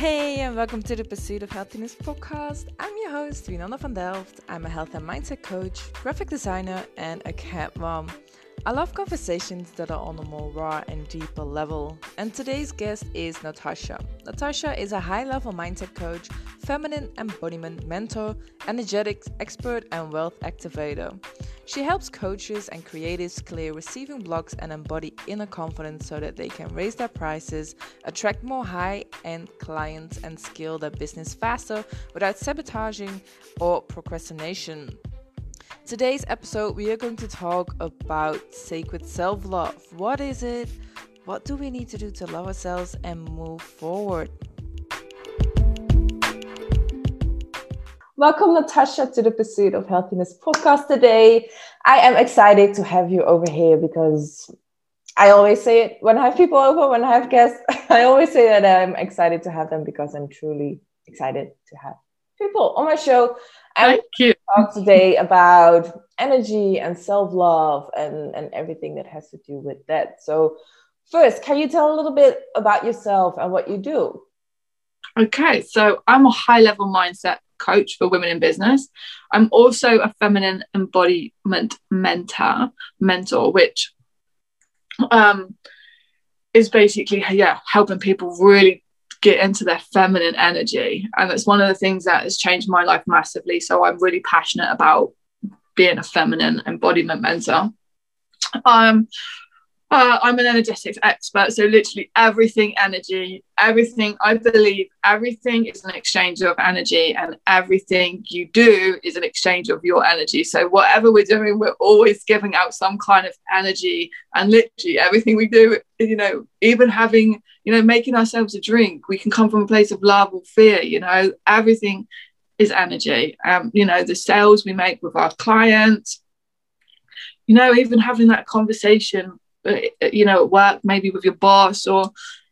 Hey, and welcome to the Pursuit of Healthiness podcast. I'm your host, Winona van Delft. I'm a health and mindset coach, graphic designer, and a cat mom. I love conversations that are on a more raw and deeper level. And today's guest is Natasha. Natasha is a high level mindset coach, feminine embodiment mentor, energetics expert, and wealth activator. She helps coaches and creatives clear receiving blocks and embody inner confidence so that they can raise their prices, attract more high end clients, and scale their business faster without sabotaging or procrastination. Today's episode, we are going to talk about sacred self love. What is it? What do we need to do to love ourselves and move forward? Welcome, Natasha, to the Pursuit of Healthiness podcast today. I am excited to have you over here because I always say it when I have people over, when I have guests, I always say that I'm excited to have them because I'm truly excited to have people on my show Thank you. Talk today about energy and self love and, and everything that has to do with that. So, first, can you tell a little bit about yourself and what you do? Okay, so I'm a high level mindset coach for women in business. I'm also a feminine embodiment mentor, mentor, which um, is basically yeah helping people really get into their feminine energy. And it's one of the things that has changed my life massively. So I'm really passionate about being a feminine embodiment mentor. Um, uh, I'm an energetics expert, so literally everything energy, everything I believe, everything is an exchange of energy, and everything you do is an exchange of your energy. So, whatever we're doing, we're always giving out some kind of energy, and literally everything we do, you know, even having, you know, making ourselves a drink, we can come from a place of love or fear, you know, everything is energy. Um, you know, the sales we make with our clients, you know, even having that conversation you know, at work, maybe with your boss or,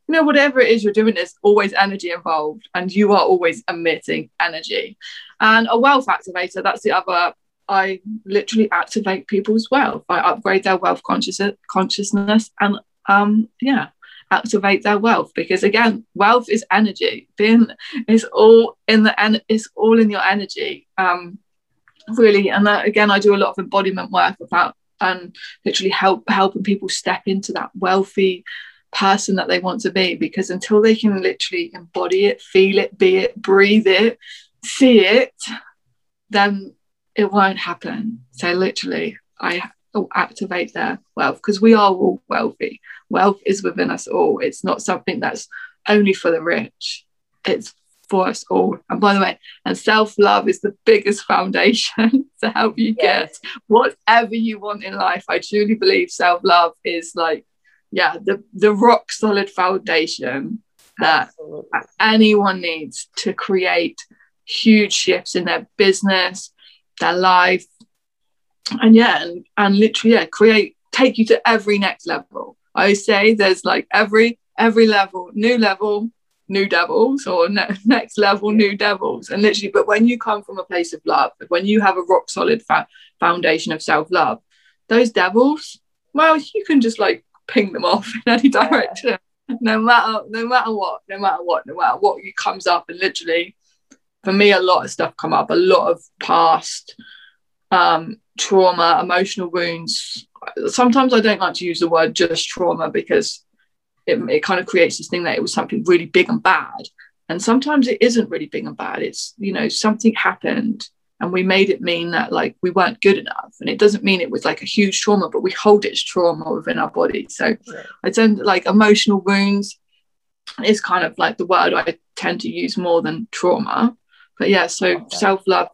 you know, whatever it is you're doing, there's always energy involved and you are always emitting energy. And a wealth activator, that's the other. I literally activate people's wealth. I upgrade their wealth conscious- consciousness and, um, yeah, activate their wealth because again wealth is energy being is all in the and it's all in your energy um really and that, again i do a lot of embodiment work about and literally help helping people step into that wealthy person that they want to be because until they can literally embody it feel it be it breathe it see it then it won't happen. So literally i activate their wealth because we are all wealthy. Wealth is within us all. It's not something that's only for the rich. It's for us all. And by the way, and self love is the biggest foundation to help you yes. get whatever you want in life. I truly believe self love is like, yeah, the, the rock solid foundation that Absolutely. anyone needs to create huge shifts in their business, their life. And yeah, and, and literally, yeah, create, take you to every next level. I say there's like every every level, new level, new devils or ne- next level new devils. And literally but when you come from a place of love when you have a rock solid fa- foundation of self-love those devils well you can just like ping them off in any direction. Yeah. no matter no matter what no matter what no matter what you comes up. And literally for me a lot of stuff come up a lot of past um trauma emotional wounds. Sometimes i don't like to use the word just trauma because it, it kind of creates this thing that it was something really big and bad. And sometimes it isn't really big and bad. It's you know something happened and we made it mean that like we weren't good enough. And it doesn't mean it was like a huge trauma but we hold it as trauma within our body. So yeah. i tend like emotional wounds is kind of like the word i tend to use more than trauma. But yeah so okay. self-love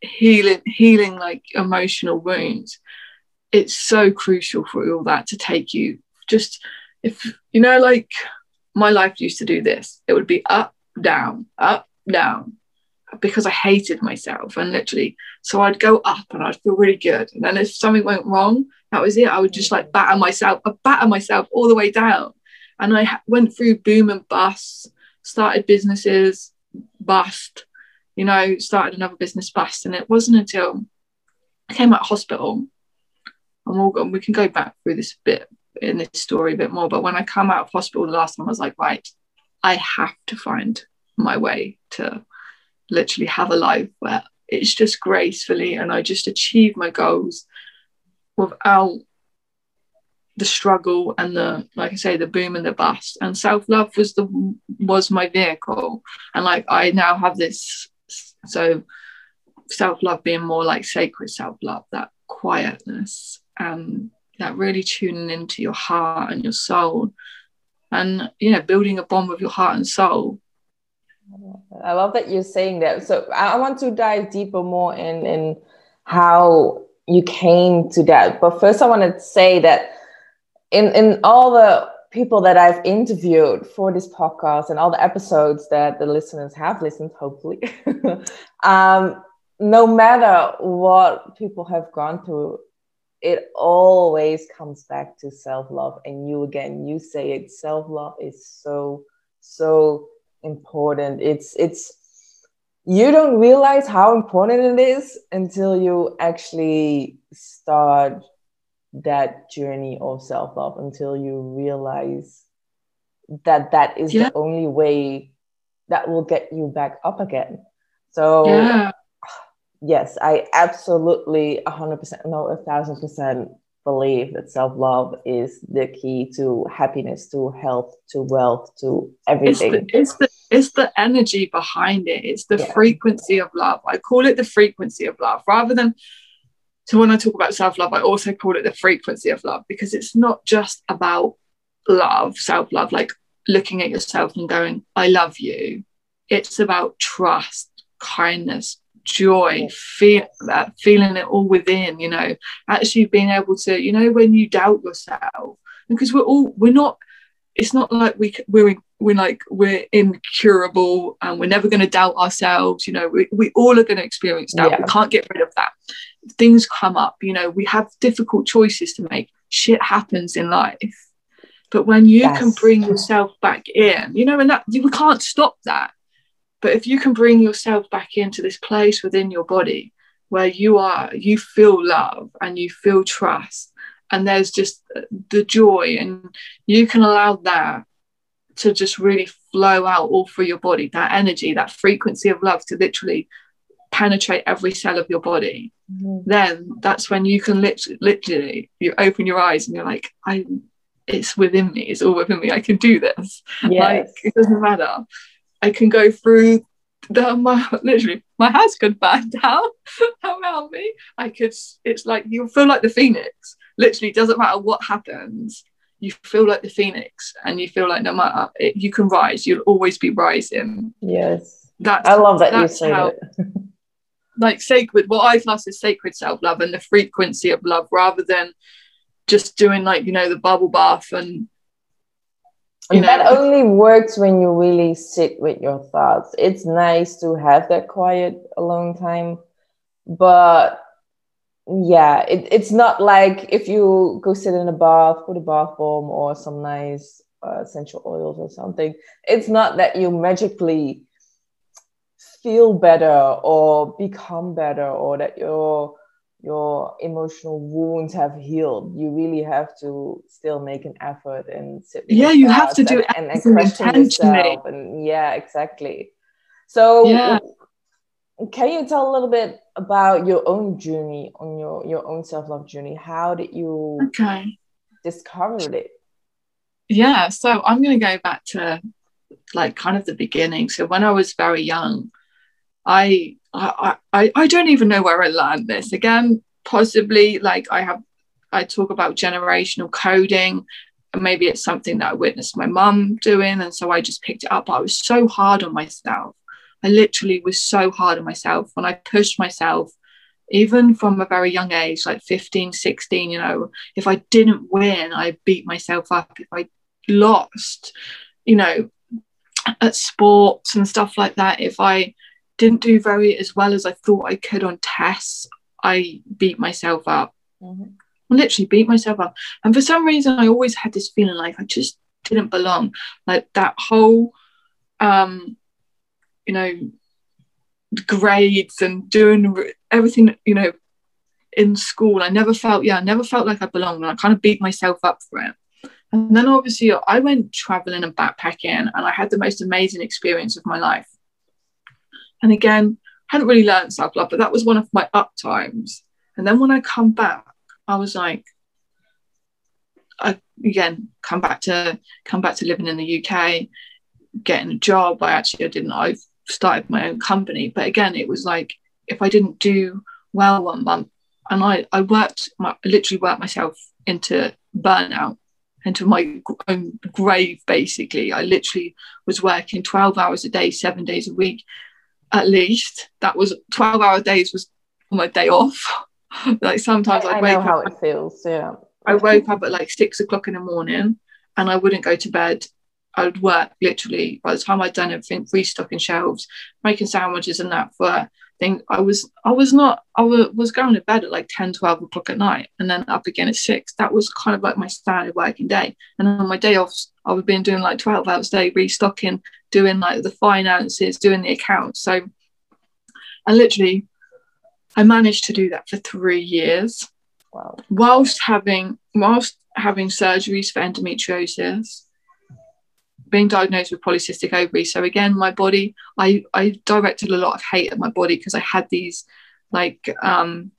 healing healing like emotional wounds it's so crucial for all that to take you just if you know like my life used to do this. It would be up down up down because I hated myself and literally so I'd go up and I'd feel really good. And then if something went wrong that was it. I would just like batter myself I batter myself all the way down. And I went through boom and bust started businesses bust you know started another business bust. And it wasn't until I came out of hospital and we'll, we can go back through this bit in this story a bit more. But when I come out of hospital the last time, I was like, right, I have to find my way to literally have a life where it's just gracefully and I just achieve my goals without the struggle and the like I say the boom and the bust and self love was the was my vehicle and like I now have this so self love being more like sacred self love that quietness and that really tuning into your heart and your soul and you know building a bond with your heart and soul I love that you're saying that. So I want to dive deeper more in in how you came to that. But first, I want to say that in in all the people that I've interviewed for this podcast and all the episodes that the listeners have listened, hopefully, um, no matter what people have gone through, it always comes back to self love. And you again, you say it self love is so, so important. It's it's you don't realize how important it is until you actually start that journey of self-love until you realize that that is yeah. the only way that will get you back up again so yeah. Yes i absolutely 100% no a thousand percent believe that self-love is the key to happiness to health to wealth to everything it's the, it's the, it's the energy behind it. It's the yeah. frequency of love. I call it the frequency of love. Rather than so when i talk about self-love i also call it the frequency of love because it's not just about love self-love like looking at yourself and going i love you. It's about trust kindness joy, feel that feeling it all within, you know, actually being able to, you know, when you doubt yourself, because we're all we're not. It's not like we we're we're like we're incurable and we're never going to doubt ourselves. You know, we, we all are going to experience doubt. Yeah. We can't get rid of that. Things come up. You know, we have difficult choices to make. Shit happens in life. But when you yes. can bring yourself back in, you know, and that we can't stop that. But if you can bring yourself back into this place within your body where you are, you feel love and you feel trust, and there's just the joy, and you can allow that to just really flow out all through your body, that energy, that frequency of love to literally penetrate every cell of your body, mm-hmm. then that's when you can literally, literally you open your eyes and you're like, I it's within me, it's all within me, I can do this. Yes. Like it doesn't matter. I can go through the my literally my house could burn down around me. I could it's like you feel like the phoenix. Literally doesn't matter what happens, you feel like the phoenix and you feel like no matter it, you can rise, you'll always be rising. Yes. That's I love that you say how, it. like sacred what I class as sacred self-love and the frequency of love rather than just doing like you know the bubble bath and you know, that only works when you really sit with your thoughts. It's nice to have that quiet alone time, but yeah, it, it's not like if you go sit in a bath, put a bath bomb or some nice uh, essential oils or something. It's not that you magically feel better or become better or that you're your emotional wounds have healed you really have to still make an effort and sit yeah you have to do and, and question yourself and yeah exactly. So yeah. can you tell a little bit about your own journey on your your own self-love journey? How did you okay. discover it? Yeah so i'm going to go back to like kind of the beginning. So when i was very young I I, I, I don't even know where I learned this. Again, possibly like I have, I talk about generational coding, and maybe it's something that I witnessed my mum doing, and so I just picked it up. I was so hard on myself. I literally was so hard on myself when I pushed myself, even from a very young age, like 15, 16, you know, if I didn't win, I beat myself up. If I lost, you know, at sports and stuff like that, if I didn't do very as well as I thought I could on tests. I beat myself up. Mm-hmm. Literally beat myself up. And for some reason, I always had this feeling like I just didn't belong. Like that whole, um, you know, grades and doing everything, you know, in school. I never felt, yeah, I never felt like I belonged. And I kind of beat myself up for it. And then obviously I went traveling and backpacking and I had the most amazing experience of my life. And again, hadn't really learned self love, but that was one of my up times. And then when I come back, I was like, I again come back to come back to living in the UK, getting a job. I actually I didn't. I started my own company, but again, it was like if I didn't do well one month, and I I worked, literally worked myself into burnout, into my own grave. Basically, I literally was working twelve hours a day, seven days a week, at least. That was twelve hour days was my day off. like sometimes I, I'd I wake know up. how it feels. Yeah. I woke up at like six o'clock in the morning and I wouldn't go to bed. I would work literally by the time I'd done everything, restocking shelves, making sandwiches and that for thing. I was I was not I was going to bed at like 10, 12 o'clock at night and then up again at six. That was kind of like my standard working day. And on my day off, I would be doing like 12 hours a day, restocking, doing like the finances, doing the accounts. So I literally I managed to do that for three years Wow. whilst having whilst having surgeries for endometriosis being diagnosed with polycystic ovaries so again my body i i directed a lot of hate at my body because i had these like um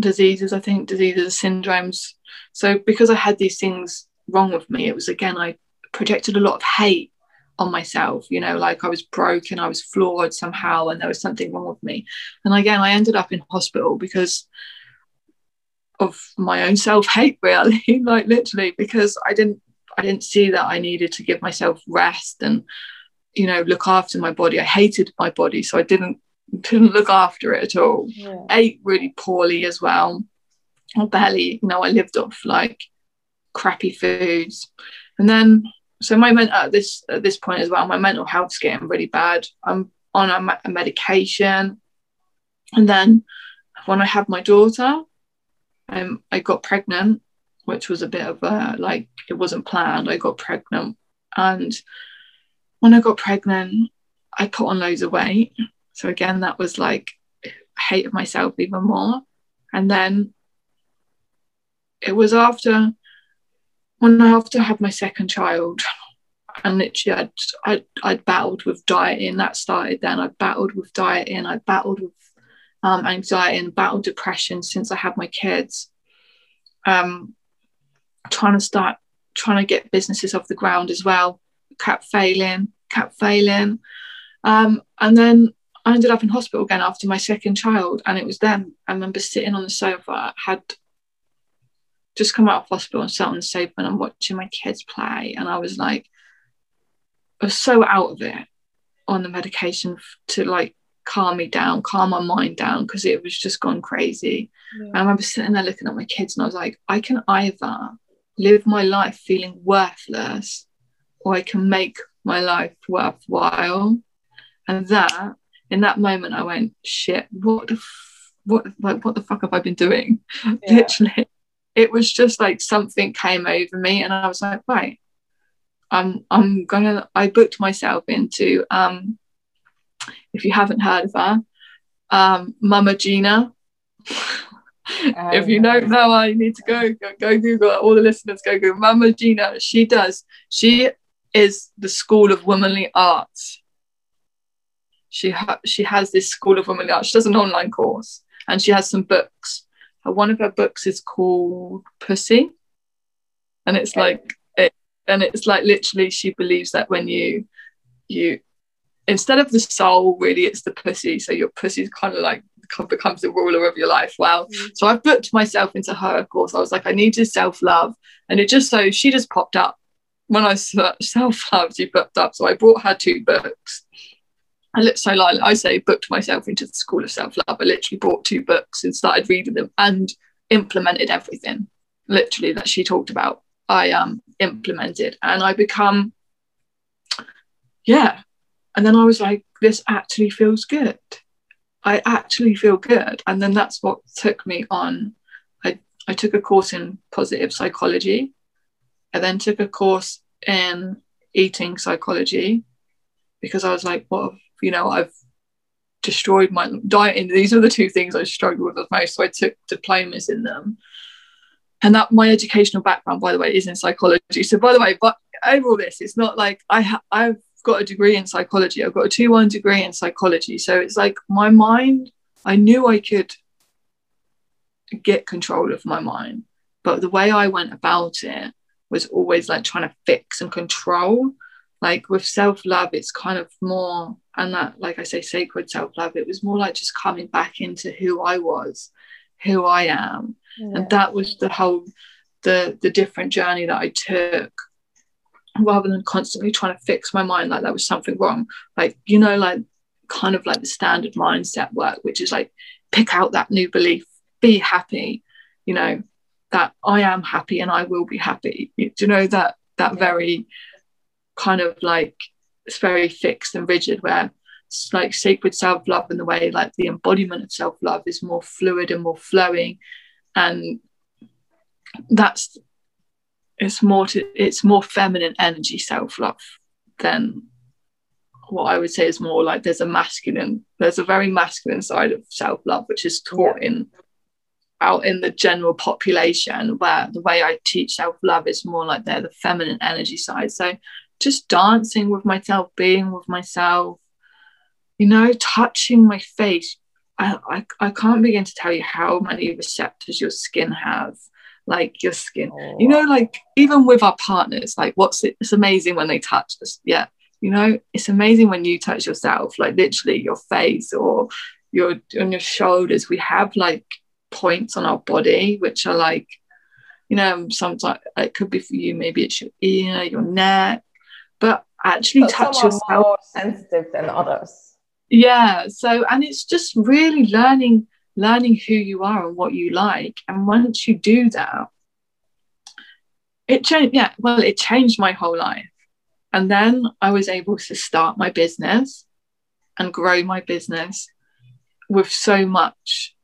diseases i think diseases syndromes. So because i had these things wrong with me it was again i projected a lot of hate on myself you know like i was broken i was flawed somehow and there was something wrong with me. And again i ended up in hospital because of my own self-hate really like literally because i didn't i didn't see that i needed to give myself rest and you know look after my body. I hated my body so i didn't didn't look after it at all. Yeah. ate really poorly as well. Or barely you know i lived off like crappy foods. And then so my men at this at this point as well my mental health's getting really bad. I'm on a, a medication. And then when i had my daughter um, I got pregnant, which was a bit of a like it wasn't planned. I got pregnant, and when I got pregnant, I put on loads of weight. So again, that was like I hated myself even more. And then it was after when I after had my second child, and literally I'd, I'd I'd battled with dieting. That started then. I battled with dieting. I battled with um, anxiety and battled depression since I had my kids. Um, trying to start trying to get businesses off the ground as well. Kept failing, kept failing. Um, and then I ended up in hospital again after my second child, and it was then I remember sitting on the sofa, had just come out of hospital and sat on the sofa and I'm watching my kids play, and I was like, I was so out of it on the medication to like calm me down, calm my mind down because it was just gone crazy. And I remember sitting there looking at my kids and I was like, I can either live my life feeling worthless or I can make my life worthwhile. And that, in that moment, I went, shit, what the, f- what, like, what the fuck have I been doing? Yeah. Literally, it was just like something came over me and I was like, right, I'm, I'm gonna, I booked myself into, um, if you haven't heard of her, um, Mama Gena. if um, you don't know her, you need to go, go go Google. All the listeners go Google Mama Gena. She does. She is the School of Womanly Arts. She ha- she has this School of Womanly Arts. She does an online course, and she has some books. One of her books is called Pussy, and it's Okay. like it, and it's like literally she believes that when you you instead of the soul, really it's the pussy. So your pussy's kind of like becomes the ruler of your life. Wow. So I booked myself into her of course. I was like, I need to self love. And it just so she just popped up. When I searched self love, she popped up. So I brought her two books. I lit so like I say, booked myself into the school of self love. I literally bought two books and started reading them and implemented everything literally that she talked about. I um implemented and I become yeah. And then I was like, this actually feels good. I actually feel good. And then that's what took me on. I, I took a course in positive psychology. I then took a course in eating psychology because I was like, what, you know, I've destroyed my dieting. These are the two things I struggled with the most. So I took diplomas in them. and that my educational background, by the way, is in psychology. So, by the way, but over all this, it's not like I ha- I've got a degree in psychology. I've got a two one degree in psychology. So it's like my mind. I knew I could get control of my mind, but the way I went about it was always like trying to fix and control. Like with self love, it's kind of more, and that, like I say, sacred self love, it was more like just coming back into who I was, who I am. Yeah. And that was the whole, the, the different journey that I took rather than constantly trying to fix my mind like that was something wrong. Like, you know, like kind of like the standard mindset work, which is like pick out that new belief, be happy, you know, that I am happy and I will be happy. Do you know that that very kind of like it's very fixed and rigid where it's like sacred self-love in the way like the embodiment of self-love is more fluid and more flowing and that's it's more to it's more feminine energy self-love than what I would say is more like there's a masculine there's a very masculine side of self-love which is taught in out in the general population where the way I teach self-love is more like they're the feminine energy side. So just dancing with myself being with myself you know touching my face. I, I, I can't begin to tell you how many receptors your skin has like your skin. Oh. you know like even with our partners like what's it it's amazing when they touch us. Yeah. You know it's amazing when you touch yourself like literally your face or your on your shoulders. We have like points on our body which are like you know sometimes it could be for you maybe it's your ear your neck but actually touch yourself. more sensitive than others. Yeah. So and it's just really learning learning who you are and what you like. And once you do that, it changed, yeah, well, it changed my whole life. And then I was able to start my business and grow my business with so much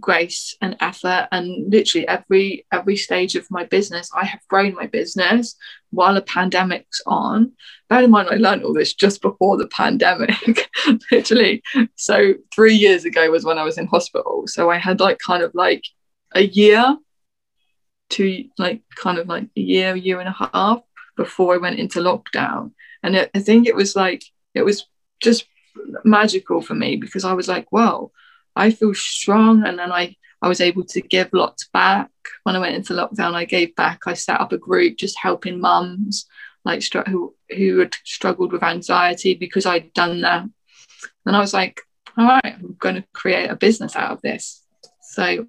grace and effort and literally every every stage of my business i have grown my business while a pandemic's on. Bear in mind i learned all this just before the pandemic literally. So three years ago was when i was in hospital. So i had like kind of like a year to like kind of like a year year and a half before i went into lockdown. And it, i think it was like it was just magical for me because i was like well I feel strong. And then I, I was able to give lots back. When I went into lockdown, I gave back. I set up a group just helping mums like who, who had struggled with anxiety because I'd done that. And I was like, all right, I'm going to create a business out of this. So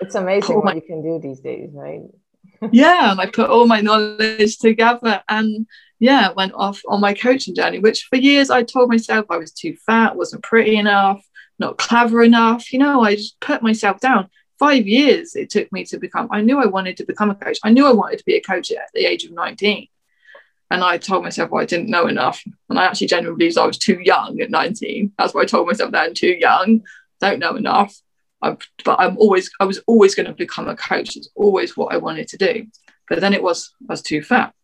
it's amazing what my, you can do these days, right? yeah, and I put all my knowledge together and yeah, went off on my coaching journey, which for years I told myself I was too fat, wasn't pretty enough, not clever enough. You know, I just put myself down. Five years it took me to become, I knew I wanted to become a coach. I knew I wanted to be a coach at the age of 19. And I told myself well, I didn't know enough. And I actually genuinely believe I was too young at 19. That's why I told myself that I'm too young, don't know enough. i but I'm always, I was always going to become a coach. It's always what I wanted to do. But then it was, I was too fat,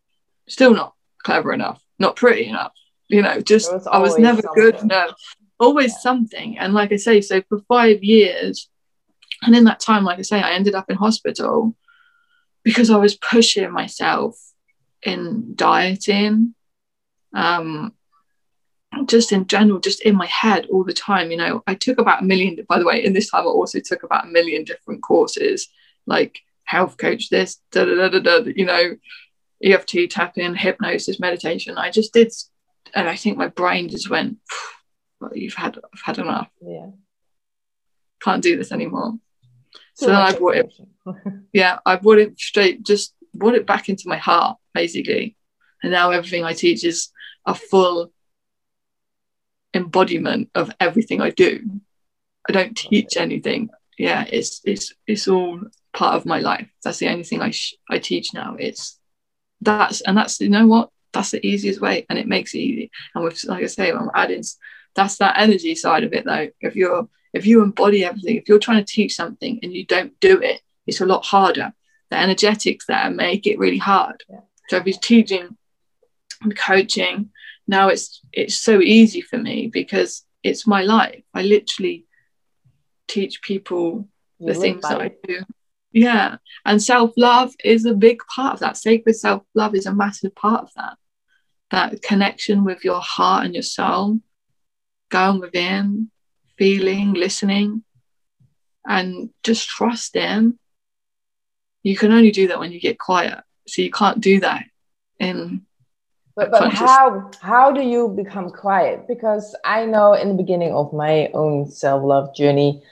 still not clever enough, not pretty enough. You know, just I was never something. good enough always something. And like I say, so for five years, and in that time, like I say, I ended up in hospital because I was pushing myself in dieting, um, just in general, just in my head all the time. You know, I took about a million, by the way, in this time, I also took about a million different courses like health coach, this, da da da da, da you know, EFT tapping, hypnosis, meditation. I just did, and I think my brain just went, you've had I've had enough. Yeah. Can't do this anymore. so then I brought it. yeah, I brought it straight, just brought it back into my heart, basically. And now everything I teach is a full embodiment of everything I do. I don't teach anything. Yeah, it's it's it's all part of my life. That's the only thing I sh- I teach now. It's that's and that's you know what that's the easiest way, and it makes it easy. And with like I say, I'm adding that's that energy side of it though. If you're if you embody everything if you're trying to teach something and you don't do it it's a lot harder. The energetics there make it really hard. Yeah. so if you're teaching and coaching now it's it's so easy for me because it's my life. I literally teach people you the things that i do. Yeah. And self-love is a big part of that. Sacred self-love is a massive part of that. That connection with your heart and your soul going within feeling listening and just trusting you can only do that when you get quiet. So you can't do that in but, but how how do you become quiet? Because i know in the beginning of my own self-love journey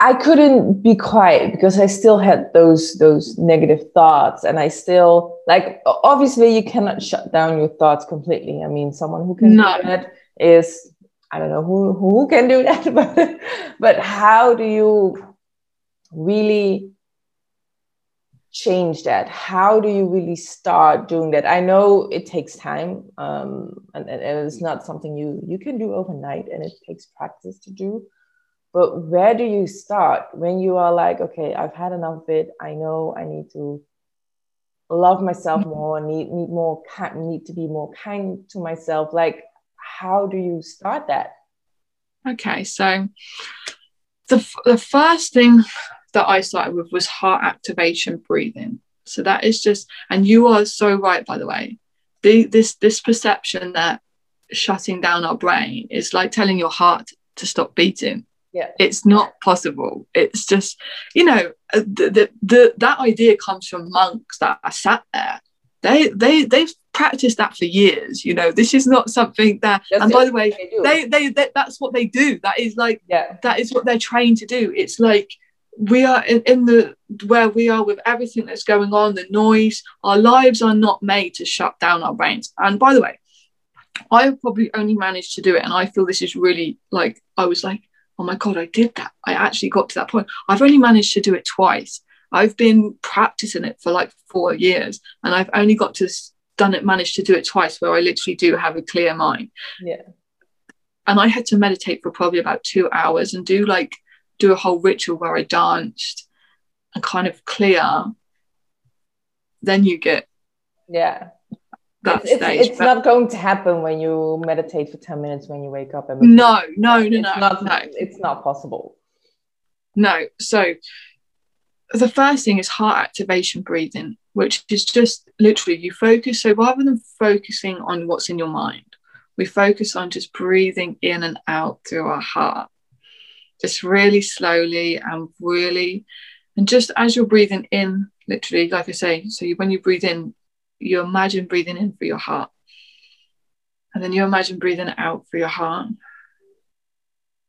I couldn't be quiet because I still had those those negative thoughts, and I still like. Obviously, you cannot shut down your thoughts completely. I mean, someone who can no. do that is I don't know who who can do that, but but how do you really change that? How do you really start doing that? I know it takes time, um, and, and it's not something you you can do overnight, and it takes practice to do but where do you start when you are like okay i've had enough of it i know i need to love myself mm-hmm. more need need more need to be more kind to myself like how do you start that? Okay so the, the first thing that i started with was heart activation breathing. So that is just and you are so right by the way. The, this this perception that shutting down our brain is like telling your heart to stop beating yeah. It's not possible. It's just you know uh, the, the, the that idea comes from monks that are sat there. They they they've practiced that for years you know. This is not something that that's and by the way they, they, they that's what they do. That is like yeah. that is what they're trained to do. It's like we are in, in the where we are with everything that's going on the noise our lives are not made to shut down our brains. And by the way i probably only managed to do it and i feel this is really like i was like oh my God, I did that. I actually got to that point. I've only managed to do it twice. I've been practicing it for like four years and I've only got to done it, managed to do it twice where I literally do have a clear mind. Yeah. And I had to meditate for probably about two hours and do like, do a whole ritual where I danced and kind of clear. Then you get yeah that it's, stage. It's, it's not going to happen when you meditate for 10 minutes when you wake up. And no, no, no, it's no, not, no. It's not possible. No. So the first thing is heart activation breathing, which is just literally you focus. So rather than focusing on what's in your mind, we focus on just breathing in and out through our heart, just really slowly and really. And just as you're breathing in, literally, like I say, so you, when you breathe in, you imagine breathing in for your heart. And then you imagine breathing out for your heart.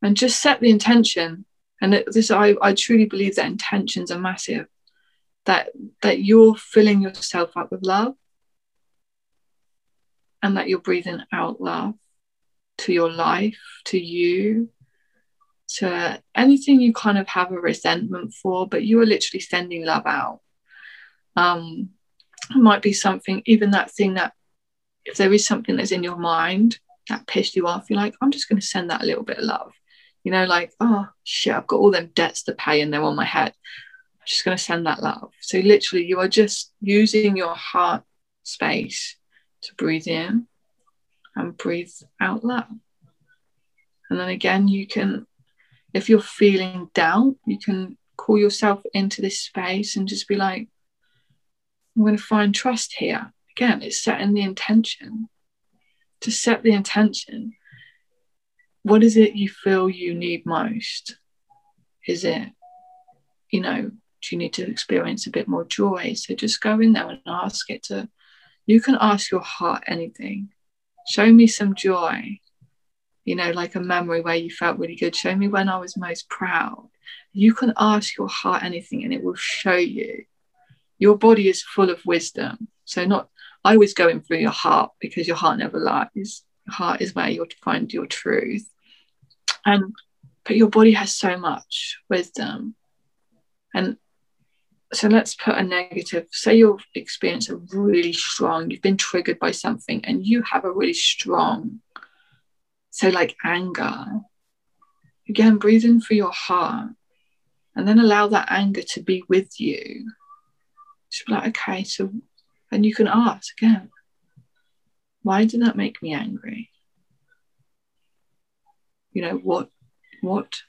And just set the intention. And this, I, I truly believe that intentions are massive. That that you're filling yourself up with love. And that you're breathing out love to your life, to you, to anything you kind of have a resentment for, but you are literally sending love out. Um, it might be something, even that thing that if there is something that's in your mind that pissed you off, you're like, I'm just going to send that a little bit of love. You know, like, oh shit, I've got all them debts to pay and they're on my head. I'm just going to send that love. So literally, you are just using your heart space to breathe in and breathe out loud. And then again, you can, if you're feeling down, you can call yourself into this space and just be like, I'm going to find trust here. Again, it's setting the intention. To set the intention, what is it you feel you need most? Is it, you know, do you need to experience a bit more joy? So just go in there and ask it to, you can ask your heart anything. Show me some joy, you know, like a memory where you felt really good. Show me when I was most proud. You can ask your heart anything and it will show you your body is full of wisdom. So not I always go in through your heart because your heart never lies. Your heart is where you'll find your truth. And but your body has so much wisdom. And so let's put a negative, say you've experienced a really strong, you've been triggered by something and you have a really strong, so like anger. Again, breathe in through your heart and then allow that anger to be with you She'd be like, okay, so, and you can ask again, why did that make me angry? You know, what, what,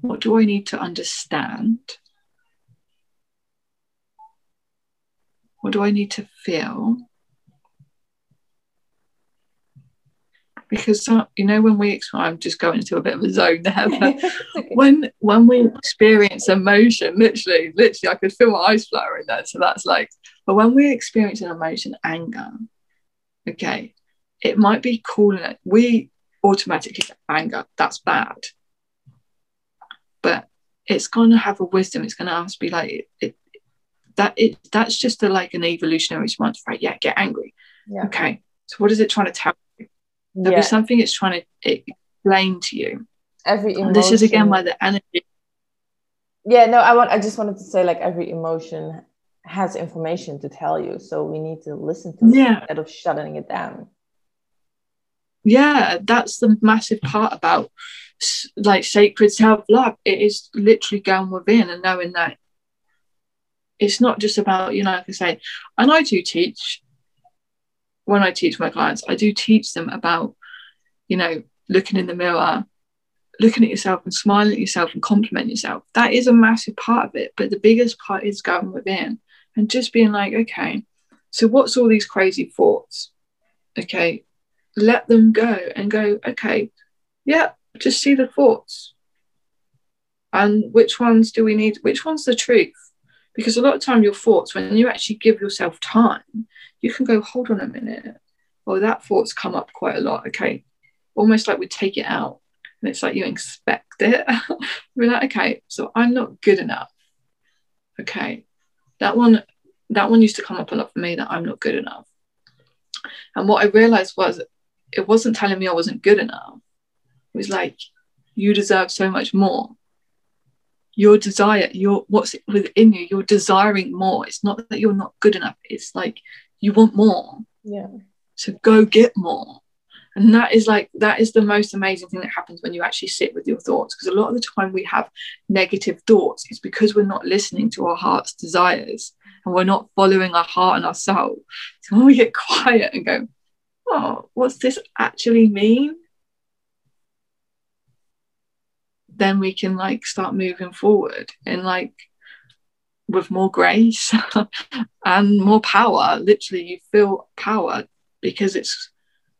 what do I need to understand? What do I need to feel? Because you know when we I'm just going into a bit of a zone there. But when when we experience emotion, literally, literally, I could feel my eyes fluttering there. So that's like, but when we experience an emotion, anger, okay, it might be calling it. We automatically anger. That's bad. But it's going to have a wisdom. It's going to have to be like it, that. It that's just a, like an evolutionary response, right? Yeah, get angry. Yeah. Okay. So what is it trying to tell? There'll yeah. be something it's trying to explain to you. Every emotion. And this is again why the energy. Yeah. No, I want. I just wanted to say like every emotion has information to tell you, so we need to listen to yeah. it instead of shutting it down yeah that's the massive part about like sacred self-love it is literally going within and knowing that it's not just about you know like i say and i do teach when i teach my clients i do teach them about you know looking in the mirror looking at yourself and smiling at yourself and complimenting yourself that is a massive part of it but the biggest part is going within and just being like okay so what's all these crazy thoughts okay let them go and go, okay, yeah, just see the thoughts. And which ones do we need? Which one's the truth? Because a lot of time your thoughts, when you actually give yourself time, you can go, hold on a minute. Oh, that thought's come up quite a lot. Okay. Almost like we take it out. And it's like you inspect it. We're like, okay, so I'm not good enough. Okay. That one, that one used to come up a lot for me that I'm not good enough. And what I realized was it wasn't telling me I wasn't good enough. It was like, you deserve so much more. Your desire, your what's within you, you're desiring more. It's not that you're not good enough. It's like you want more. Yeah. So go get more. And that is like that is the most amazing thing that happens when you actually sit with your thoughts. Because a lot of the time we have negative thoughts, it's because we're not listening to our heart's desires and we're not following our heart and our soul. So when we get quiet and go, oh, what's this actually mean? Then we can like start moving forward and like with more grace and more power. Literally, you feel power because it's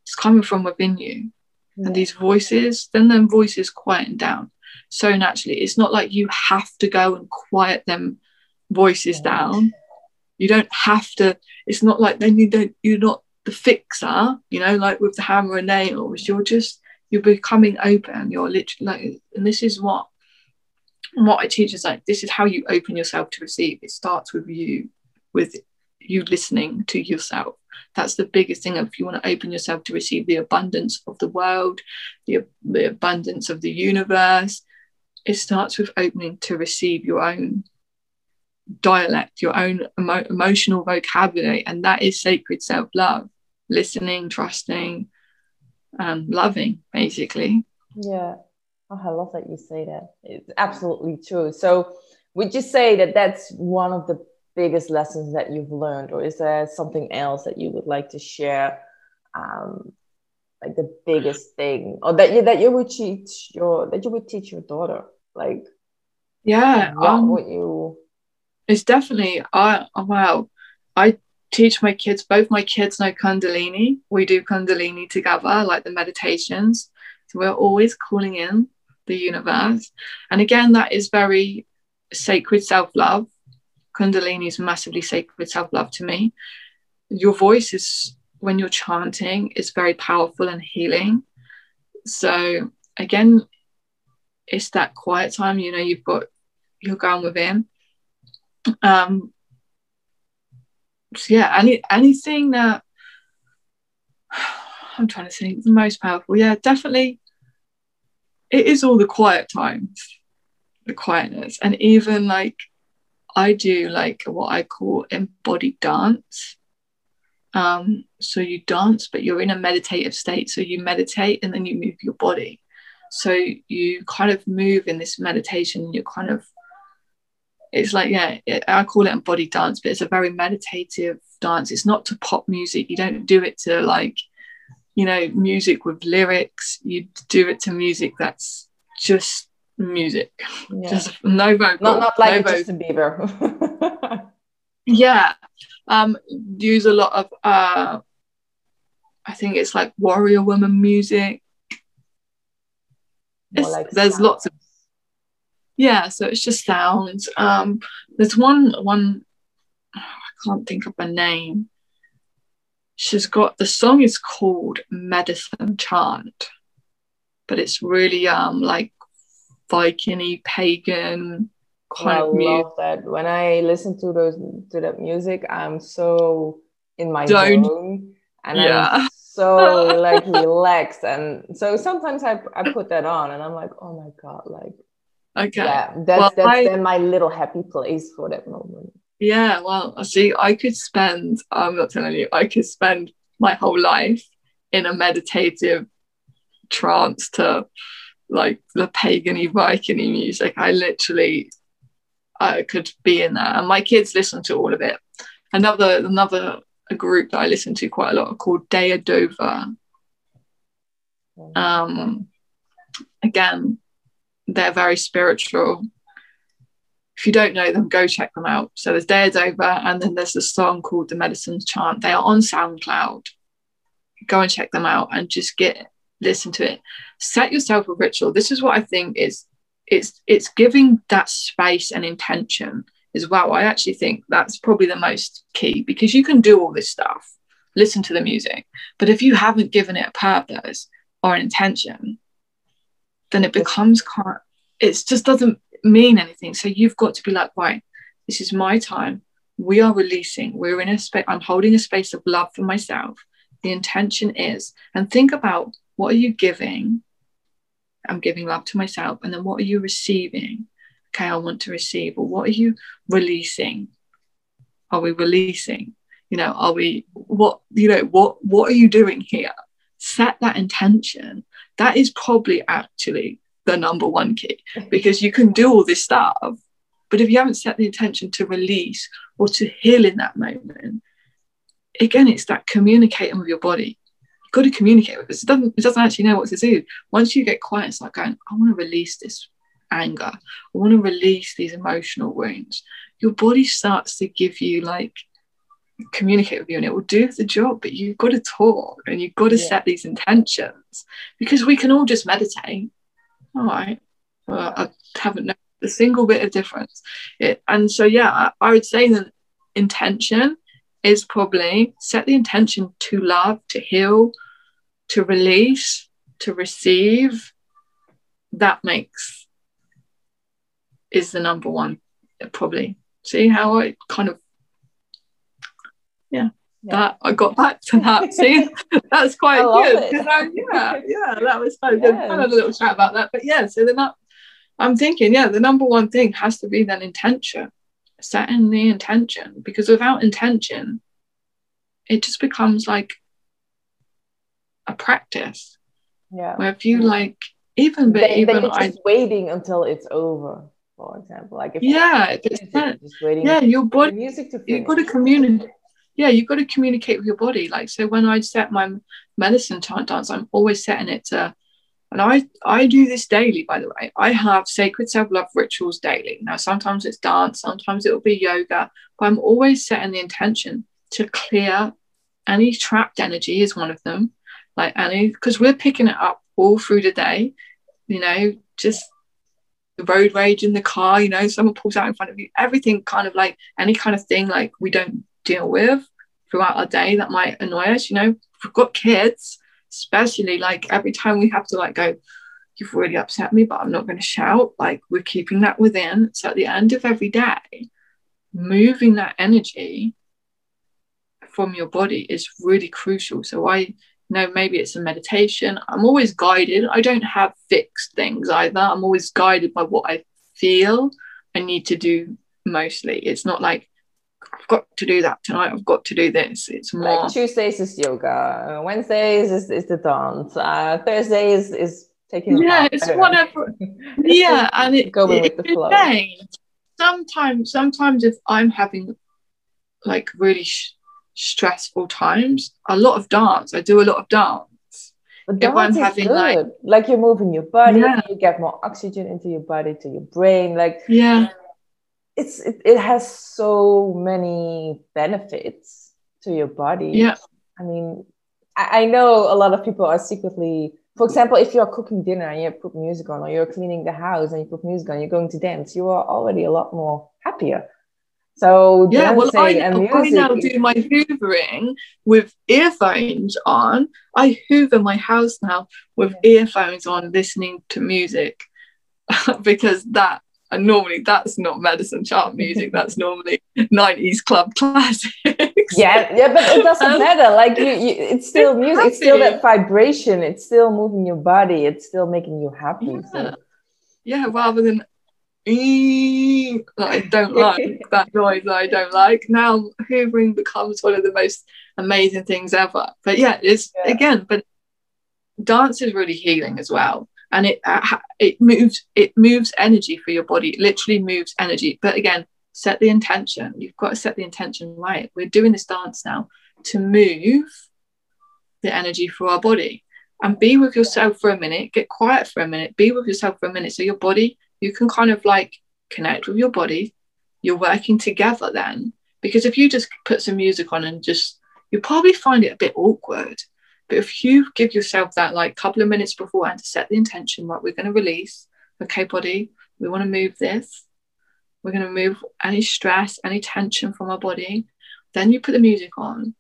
it's coming from within you. Yeah. And these voices, then them voices quieten down so naturally. It's not like you have to go and quiet them voices down. You don't have to. It's not like then you don't. You're not the fixer, you know, like with the hammer and nails, you're just you're becoming open. You're literally like, and this is what what I teach is like this is how you open yourself to receive. It starts with you, with you listening to yourself. That's the biggest thing. If you want to open yourself to receive the abundance of the world, the, the abundance of the universe, it starts with opening to receive your own dialect, your own emo- emotional vocabulary, and that is sacred self love, listening, trusting, and loving, basically. Yeah. Oh, I love that you say that. It's absolutely true. So, would you say that that's one of the biggest lessons that you've learned, or is there something else that you would like to share? Um, like the biggest thing, or that you that you would teach your that you would teach your daughter, like yeah, what um, would you it's definitely I wow. I teach my kids, both my kids know Kundalini. We do Kundalini together, like the meditations. So we're always calling in the universe. And again, that is very sacred self-love. Kundalini is massively sacred self-love to me. Your voice is when you're chanting is very powerful and healing. So again, it's that quiet time, you know, you've got you're going within um yeah any anything that i'm trying to think the most powerful. Yeah definitely. It is all the quiet times the quietness and even like i do like what i call embodied dance. Um so you dance but you're in a meditative state. So you meditate and then you move your body. So you kind of move in this meditation you're kind of it's like yeah it, i call it embodied dance but it's a very meditative dance. It's not to pop music. You don't do it to like you know music with lyrics. You do it to music that's just music. Yeah. just no vocal not, not like no Justin Bieber. Yeah. Um, use a lot of uh, I think it's like warrior woman music. Like there's lots of yeah, so it's just sounds. Um, there's one one I can't think of her name. She's got the song is called Medicine Chant, but it's really um like Vikingy pagan kind I of music. love that. When I listen to those to that music, I'm so in my Don't. zone and yeah. I'm so like relaxed. And so sometimes I I put that on and I'm like, oh my god, like okay, yeah, that's well, that's I, then my little happy place for that moment. Yeah, well, I see. I could spend. I'm not telling you. I could spend my whole life in a meditative trance to like the pagany Viking music. I literally I could be in that. And my kids listen to all of it. Another another group that I listen to quite a lot are called Dover. Um, again, they're very spiritual. If you don't know them, go check them out. So there's Deadova, and then there's a song called The Medicine's Chant. They are on SoundCloud. Go and check them out and just get listen to it. Set yourself a ritual. This is what I think is it's it's giving that space and intention as well. I actually think that's probably the most key because you can do all this stuff, listen to the music, but if you haven't given it a purpose or an intention, then it becomes kind it just doesn't mean anything. So you've got to be like, right, this is my time. We are releasing. We're in a space. I'm holding a space of love for myself. The intention is, and think about what are you giving I'm giving love to myself. And then what are you receiving? Okay, I want to receive. Or what are you releasing? Are we releasing? You know, are we what you know, what what are you doing here? Set that intention. That is probably actually the number one key because you can do all this stuff, but if you haven't set the intention to release or to heal in that moment, again, it's that communicating with your body You've got to communicate with. It doesn't, it doesn't actually know what to do. Once you get quiet, it's like going, I want to release this anger. I want to release these emotional wounds. Your body starts to give you like communicate with you and it will do the job, but you've got to talk and you've got to yeah. set these intentions because we can all just meditate. All right. Well, I haven't known a single bit of difference. It, and so, yeah, I, I would say that intention is probably set the intention to love, to heal, to release, to receive. That makes is the number one, probably. See how I kind of, yeah, yeah. that I got back to that. See, that's quite good. I, yeah, yeah, that was so good. I had a little chat about that, but yeah. So then that, I'm thinking, yeah, the number one thing has to be then intention setting the intention because without intention it just becomes like a practice yeah where if you like even but even then I, waiting until it's over for example like if yeah it's just waiting yeah your body music to you've got to communicate yeah you've got to communicate with your body like so when i set my medicine chant dance i'm always setting it to and I, I do this daily, by the way. I have sacred self love rituals daily. Now, sometimes it's dance, sometimes it will be yoga, but I'm always setting the intention to clear any trapped energy, is one of them. Like any, because we're picking it up all through the day, you know, just the road rage in the car, you know, someone pulls out in front of you, everything kind of like any kind of thing like we don't deal with throughout our day that might annoy us, you know. We've got kids especially like every time we have to like go you've really upset me but i'm not going to shout like we're keeping that within. So at the end of every day moving that energy from your body is really crucial. So i know maybe it's a meditation. I'm always guided. I don't have fixed things either. I'm always guided by what i feel i need to do mostly. It's not like I've got to do that tonight. I've got to do this. It's more like Tuesdays is yoga, Wednesdays is, is the dance, uh, Thursdays is is taking. Yeah, it's whatever. yeah, and it, going it, with the flow. Sometimes, sometimes if I'm having like really sh- stressful times, a lot of dance. I do a lot of dance. But if I'm having good. like like you're moving your body, yeah. you get more oxygen into your body to your brain. Like yeah it's it, it has so many benefits to your body. Yeah. I mean, I, I know a lot of people are secretly for example, if you're cooking dinner and you put music on, or you're cleaning the house and you put music on, you're going to dance, you are already a lot more happier. So yeah, well, I, I now do my hoovering with earphones on. I hoover my house now with yeah. earphones on, listening to music, because that and normally that's not medicine chant music. That's normally '90s club classics. yeah, yeah, but it doesn't um, matter. Like you, you, it's still music. Happy. It's still that vibration. It's still moving your body. It's still making you happy. Yeah, so. yeah rather than that I don't like that noise I don't like. Now hoovering becomes one of the most amazing things ever. But yeah, it's yeah. again, but dance is really healing as well. And it uh, it moves it moves energy for your body. It literally moves energy. But again, set the intention. You've got to set the intention right. We're doing this dance now to move the energy through our body and be with yourself for a minute. Get quiet for a minute. Be with yourself for a minute so your body you can kind of like connect with your body. You're working together then. Because if you just put some music on and just, you'll probably find it a bit awkward. But if you give yourself that like couple of minutes beforehand to set the intention, right, we're going to release, okay, body, we want to move this. We're going to move any stress, any tension from our body. Then you put the music on.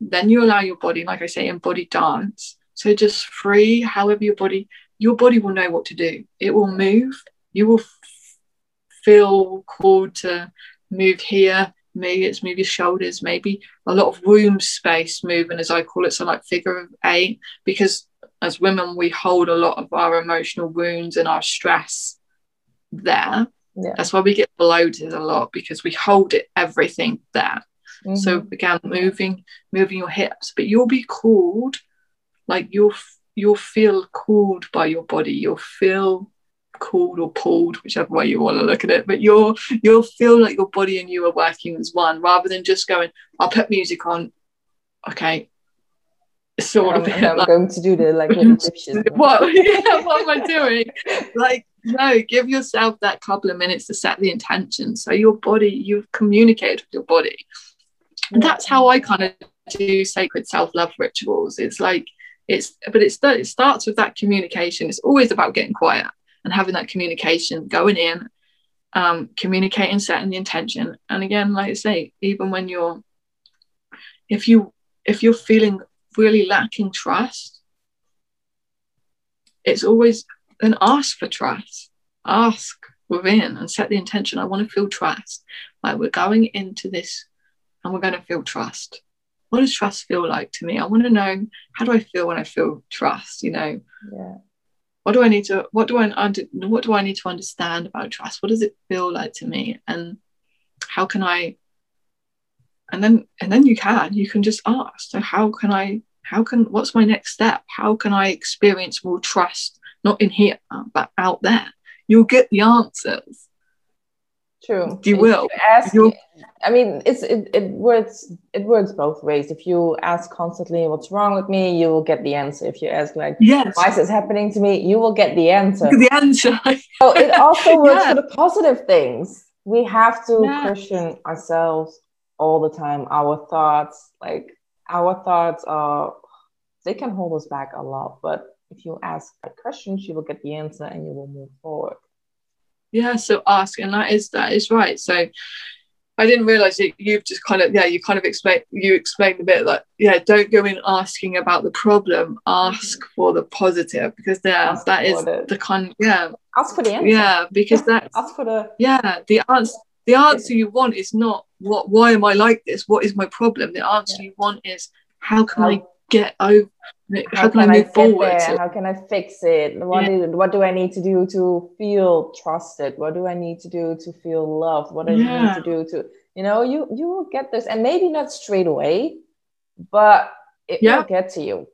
Then you allow your body, like I say, in body dance. So just free, however your body, your body will know what to do. It will move you will f- feel called to move here. Maybe it's maybe shoulders, maybe a lot of womb space moving, as I call it. So, like figure of eight, because as women, we hold a lot of our emotional wounds and our stress there. Yeah. That's why we get bloated a lot because we hold it everything there. Mm-hmm. So again, moving, moving your hips, but you'll be called, like you'll you'll feel called by your body. You'll feel called or pulled, whichever way you want to look at it. But you'll you'll feel like your body and you are working as one, rather than just going, I'll put music on. Okay. Sort of I'm like, going to do the like Egyptian. what, yeah, what am I doing? like, no, give yourself that couple of minutes to set the intention. So your body, you've communicated with your body. And that's how I kind of do sacred self-love rituals. It's like it's but it's it starts with that communication. It's always about getting quiet and having that communication going in um, communicating setting the intention. And again like i say even when you're if you if you're feeling really lacking trust it's always an ask for trust. Ask within and set the intention. I want to feel trust. Like we're going into this and we're going to feel trust. What does trust feel like to me? I want to know how do i feel when i feel trust you know? Yeah what do I need to what do I under, what do I need to understand about trust? What does it feel like to me? And how can I and then and then you can you can just ask so how can I how can what's my next step? How can I experience more trust not in here but out there? You'll get the answers. True. You will. You ask, I mean, it's it, it works it works both ways. If you ask constantly what's wrong with me, you will get the answer. If you ask like yes. why is this happening to me, you will get the answer. The answer. so it also works yeah. for the positive things. We have to yeah. question ourselves all the time. Our thoughts, like our thoughts are they can hold us back a lot, but if you ask questions, you will get the answer and you will move forward yeah so ask and that is that is right. So I didn't realize that you've just kind of yeah you kind of explain, you explained a bit that yeah don't go in asking about the problem. Ask mm-hmm. for the positive because there ask that is the, the kind yeah. Ask for the answer. Yeah because that ask for the yeah the answer the answer you want is not what why am I like this? What is my problem? The answer yeah. you want is how can I get over how, how can, can, I move I forward? There? How can I fix it? What, yeah. is, what do I need to do to feel trusted? What do I need to do to feel loved? What do yeah. I need to do to, you know, you you will get this, and maybe not straight away, but it yeah. will get to you.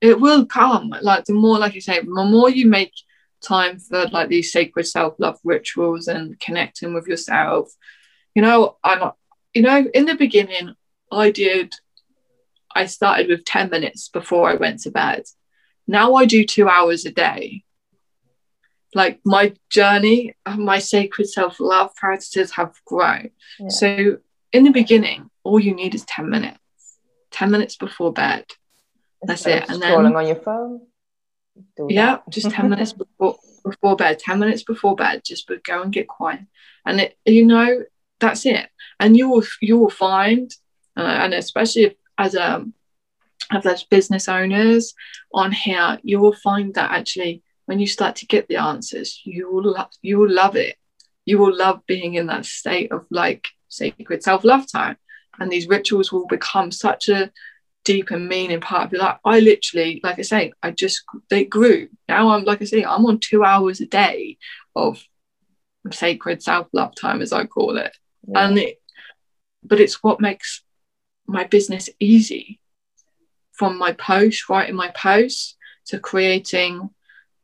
It will come. Like the more, like you say, the more you make time for like these sacred self-love rituals and connecting with yourself. You know, I'm you know, in the beginning, I did I started with 10 minutes before I went to bed. Now I do two hours a day. like my journey, my sacred self love practices have grown. Yeah. So in the beginning, all you need is 10 minutes, 10 minutes before bed. That's Instead it. And then scrolling on your phone. Yeah, just 10 minutes before before bed, 10 minutes before bed, just go and get quiet. And it, you know, that's it. And you will you will find, uh, and especially if, as a as those business owners on here, you will find that actually when you start to get the answers, you will love you will love it. You will love being in that state of like sacred self-love time. And these rituals will become such a deep and meaning part of your life. I literally, like I say, I just they grew. Now I'm like I say, I'm on two hours a day of sacred self-love time, as I call it. Yeah. And it, but it's what makes my business easy. From my post, writing my posts to creating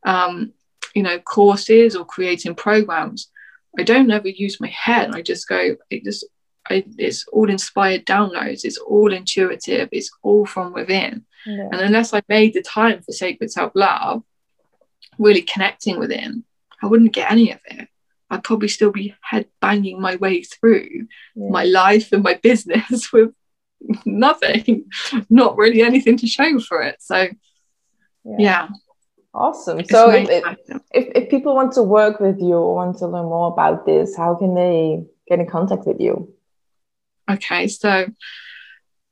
um, you know, courses or creating programs, I don't ever use my head. I just go, it just, I, it's all inspired downloads. It's all intuitive. It's all from within. Yeah. And unless I made the time for sacred self love, really connecting within, I wouldn't get any of it. I'd probably still be head banging my way through yeah. my life and my business with nothing, not really anything to show for it. So, yeah. yeah. Awesome. so if, if, if people want to work with you or want to learn more about this, how can they get in contact with you? Okay, so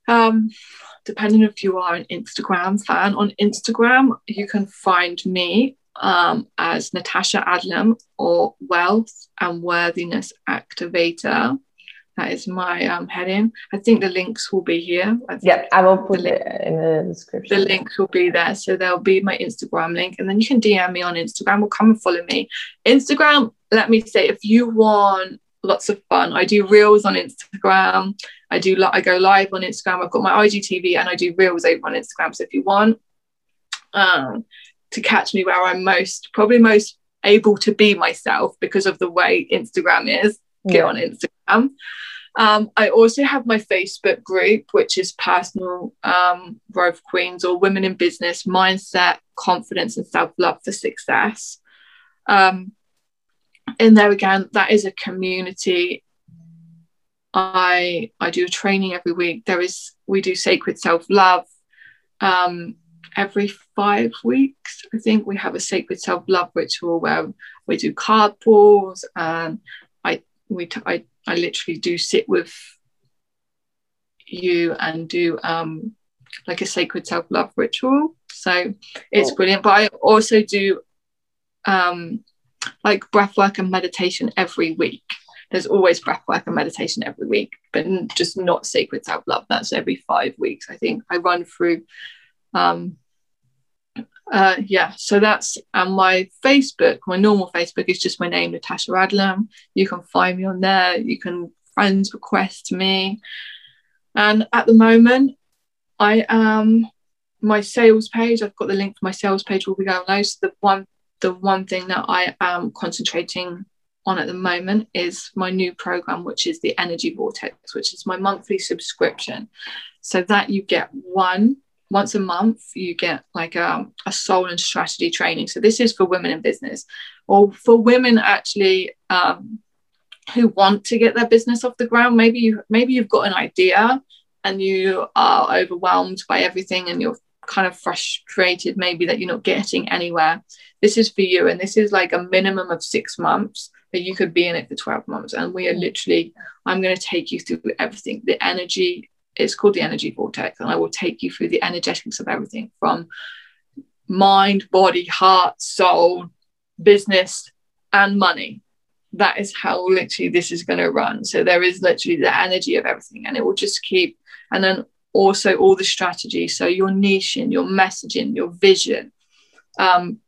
um, depending if you are an Instagram fan, on Instagram you can find me um, as Natasha Adlem or Wealth and Worthiness Activator. That is my um, heading. I think the links will be here. I yeah, I will put it in the description. The links will be there. So there'll be my Instagram link. And then you can DM me on Instagram or come and follow me. Instagram, let me say, if you want lots of fun, I do reels on Instagram. I do I go live on Instagram. I've got my IGTV and I do reels over on Instagram. So if you want um, to catch me where I'm most, probably most able to be myself because of the way Instagram is, get yeah. on Instagram. Um, I also have my Facebook group, which is Personal um, Growth Queens or Women in Business Mindset, Confidence, and Self Love for Success. Um, in there again, that is a community. I I do a training every week. There is we do sacred self love um, every five weeks. I think we have a sacred self love ritual where we do card pulls and we t- I I literally do sit with you and do um, like a sacred self love ritual. So it's oh. brilliant. But I also do um, like breath work and meditation every week. There's always breath work and meditation every week, but just not sacred self love. That's every five weeks. I think I run through. Um, uh, yeah, so that's and my Facebook. My normal Facebook is just my name, Natasha Adlem. You can find me on there. You can friends request me, and at the moment, I am my sales page. I've got the link for my sales page. Will be going live. So the one, the one thing that I am concentrating on at the moment is my new program, which is the Energy Vortex, which is my monthly subscription. So that you get one once a month you get like a, a soul and strategy training. So this is for women in business or for women actually um, who want to get their business off the ground. Maybe you maybe you've got an idea and you are overwhelmed by everything and you're kind of frustrated maybe that you're not getting anywhere. This is for you and this is like a minimum of six months but you could be in it for 12 months. And we are literally i'm going to take you through everything the energy it's called the energy vortex and i will take you through the energetics of everything from mind body heart soul business and money. That is how literally this is going to run. So there is literally the energy of everything and it will just keep and then also all the strategy so your niche and your messaging your vision um,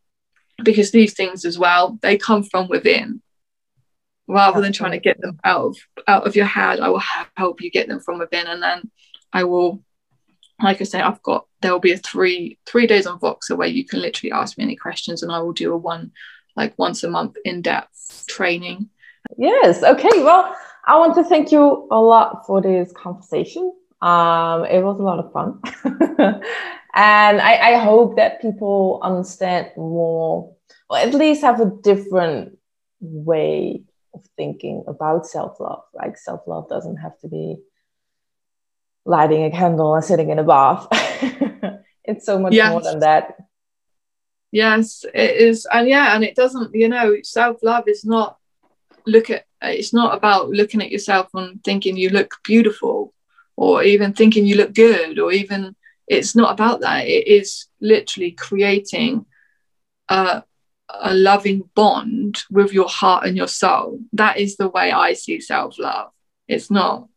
because these things as well they come from within. Rather than trying to get them out of out of your head i will help you get them from within and then i will like i say i've got there will be a three three days on voxer where you can literally ask me any questions and i will do a one like once a month in-depth training. Yes okay well i want to thank you a lot for this conversation. Um, it was a lot of fun. And I, I hope that people understand more or at least have a different way of thinking about self-love. Like self-love doesn't have to be lighting a candle and sitting in a bath. It's so much yes. more than that. Yes it is and yeah and it doesn't you know self-love is not look at it's not about looking at yourself and thinking you look beautiful or even thinking you look good or even it's not about that. It is literally creating a, a loving bond with your heart and your soul. That is the way i see self-love. It's not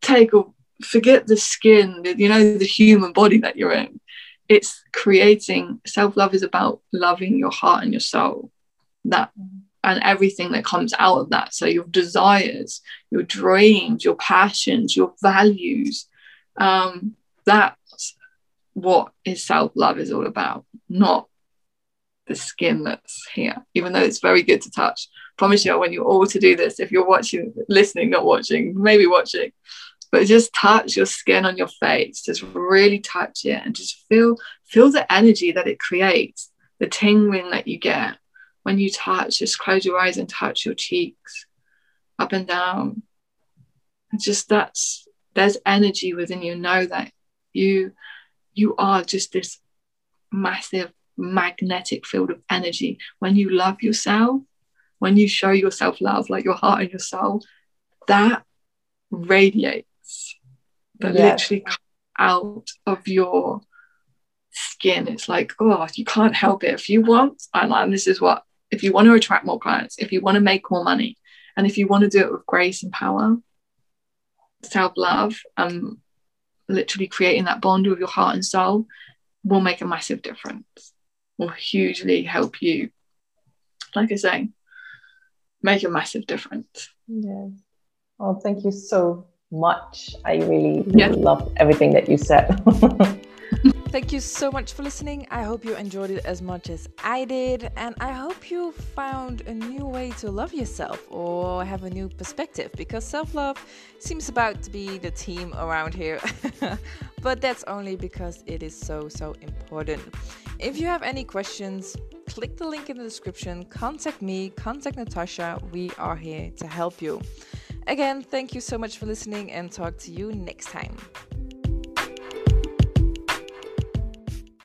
take a forget the skin you know the human body that you're in. It's creating self-love is about loving your heart and your soul. That and everything that comes out of that. So your desires your dreams your passions your values um, that's what is self-love is all about not the skin that's here. Even though it's very good to touch. Promise you when you're all to do this if you're watching listening not watching maybe watching but just touch your skin on your face just really touch it and just feel feel the energy that it creates the tingling that you get when you touch. Just close your eyes and touch your cheeks up and down. Just that's there's energy within you. Know that you you are just this massive magnetic field of energy. When you love yourself when you show yourself love like your heart and your soul that radiates that yeah. literally come out of your skin it's like oh you can't help it. If you want and, and this is what if you want to attract more clients if you want to make more money and if you want to do it with grace and power self-love and literally creating that bond with your heart and soul will make a massive difference. Will hugely help you like i say make a massive difference. Yeah. Well thank you so much i really, really love everything that you said Thank you so much for listening. I hope you enjoyed it as much as I did, and I hope you found a new way to love yourself or have a new perspective because self love seems about to be the theme around here. but that's only because it is so, so important. If you have any questions, click the link in the description, contact me, contact Natasha. We are here to help you. Again, thank you so much for listening and talk to you next time.